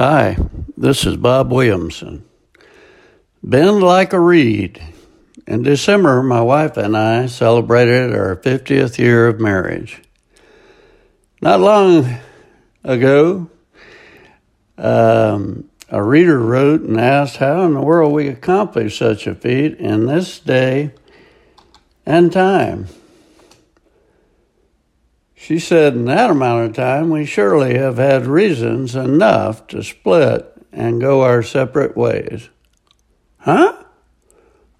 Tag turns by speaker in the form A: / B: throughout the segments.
A: Hi, this is Bob Williamson. Bend like a reed. In December, my wife and I celebrated our 50th year of marriage. Not long ago, um, a reader wrote and asked how in the world we accomplished such a feat in this day and time. She said, in that amount of time, we surely have had reasons enough to split and go our separate ways. Huh?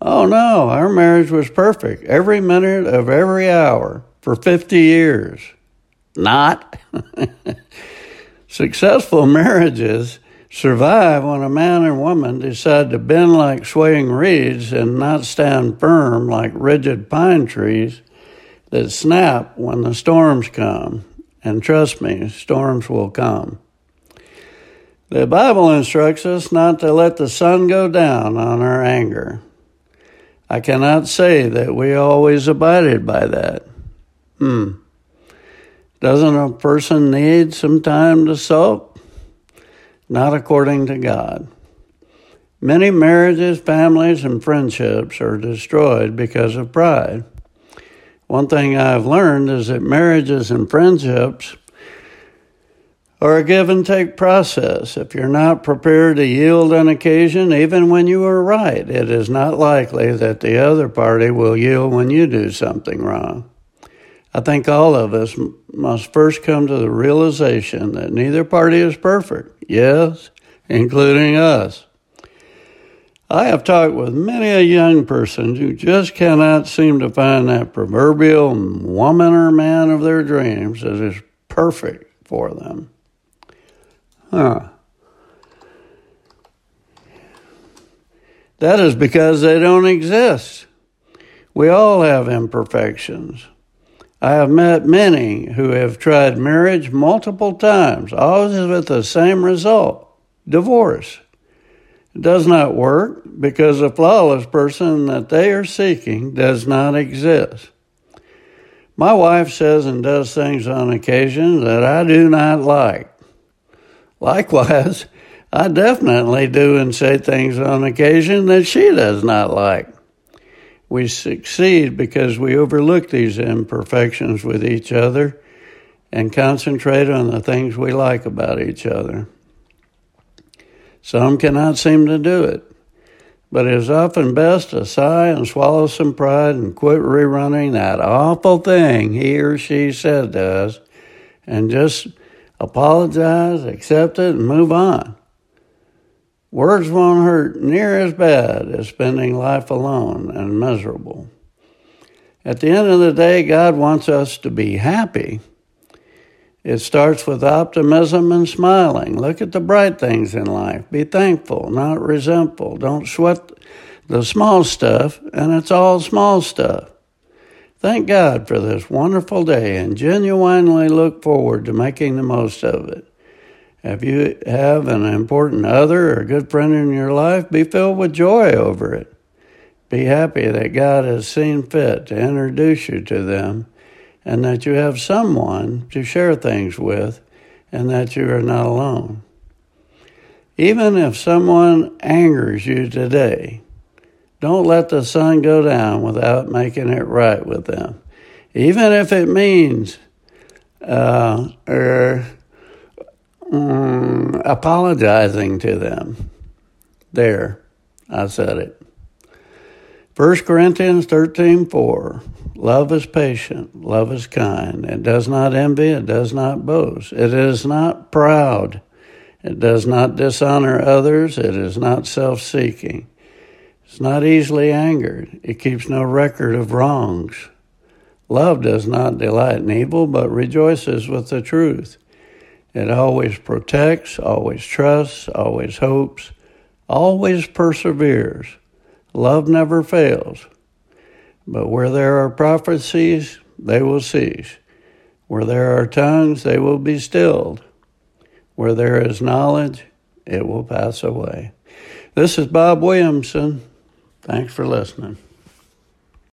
A: Oh no, our marriage was perfect every minute of every hour for 50 years. Not. Successful marriages survive when a man and woman decide to bend like swaying reeds and not stand firm like rigid pine trees that snap when the storms come. And trust me, storms will come. The Bible instructs us not to let the sun go down on our anger. I cannot say that we always abided by that. Hmm. Doesn't a person need some time to sulk? Not according to God. Many marriages, families, and friendships are destroyed because of pride. One thing I've learned is that marriages and friendships are a give and take process. If you're not prepared to yield on occasion, even when you are right, it is not likely that the other party will yield when you do something wrong. I think all of us must first come to the realization that neither party is perfect, yes, including us. I have talked with many a young person who just cannot seem to find that proverbial woman or man of their dreams that is perfect for them. Huh. That is because they don't exist. We all have imperfections. I have met many who have tried marriage multiple times, always with the same result divorce. Does not work because the flawless person that they are seeking does not exist. My wife says and does things on occasion that I do not like. Likewise, I definitely do and say things on occasion that she does not like. We succeed because we overlook these imperfections with each other and concentrate on the things we like about each other. Some cannot seem to do it. But it is often best to sigh and swallow some pride and quit rerunning that awful thing he or she said to us and just apologize, accept it, and move on. Words won't hurt near as bad as spending life alone and miserable. At the end of the day, God wants us to be happy it starts with optimism and smiling. Look at the bright things in life. Be thankful, not resentful. Don't sweat the small stuff, and it's all small stuff. Thank God for this wonderful day and genuinely look forward to making the most of it. If you have an important other or good friend in your life, be filled with joy over it. Be happy that God has seen fit to introduce you to them and that you have someone to share things with and that you are not alone. Even if someone angers you today, don't let the sun go down without making it right with them. Even if it means uh, um, apologizing to them. There, I said it. 1 Corinthians 13 4. Love is patient, love is kind. It does not envy, it does not boast. It is not proud. It does not dishonor others. It is not self seeking. It's not easily angered. It keeps no record of wrongs. Love does not delight in evil, but rejoices with the truth. It always protects, always trusts, always hopes, always perseveres. Love never fails. But where there are prophecies, they will cease. Where there are tongues, they will be stilled. Where there is knowledge, it will pass away. This is Bob Williamson. Thanks for listening.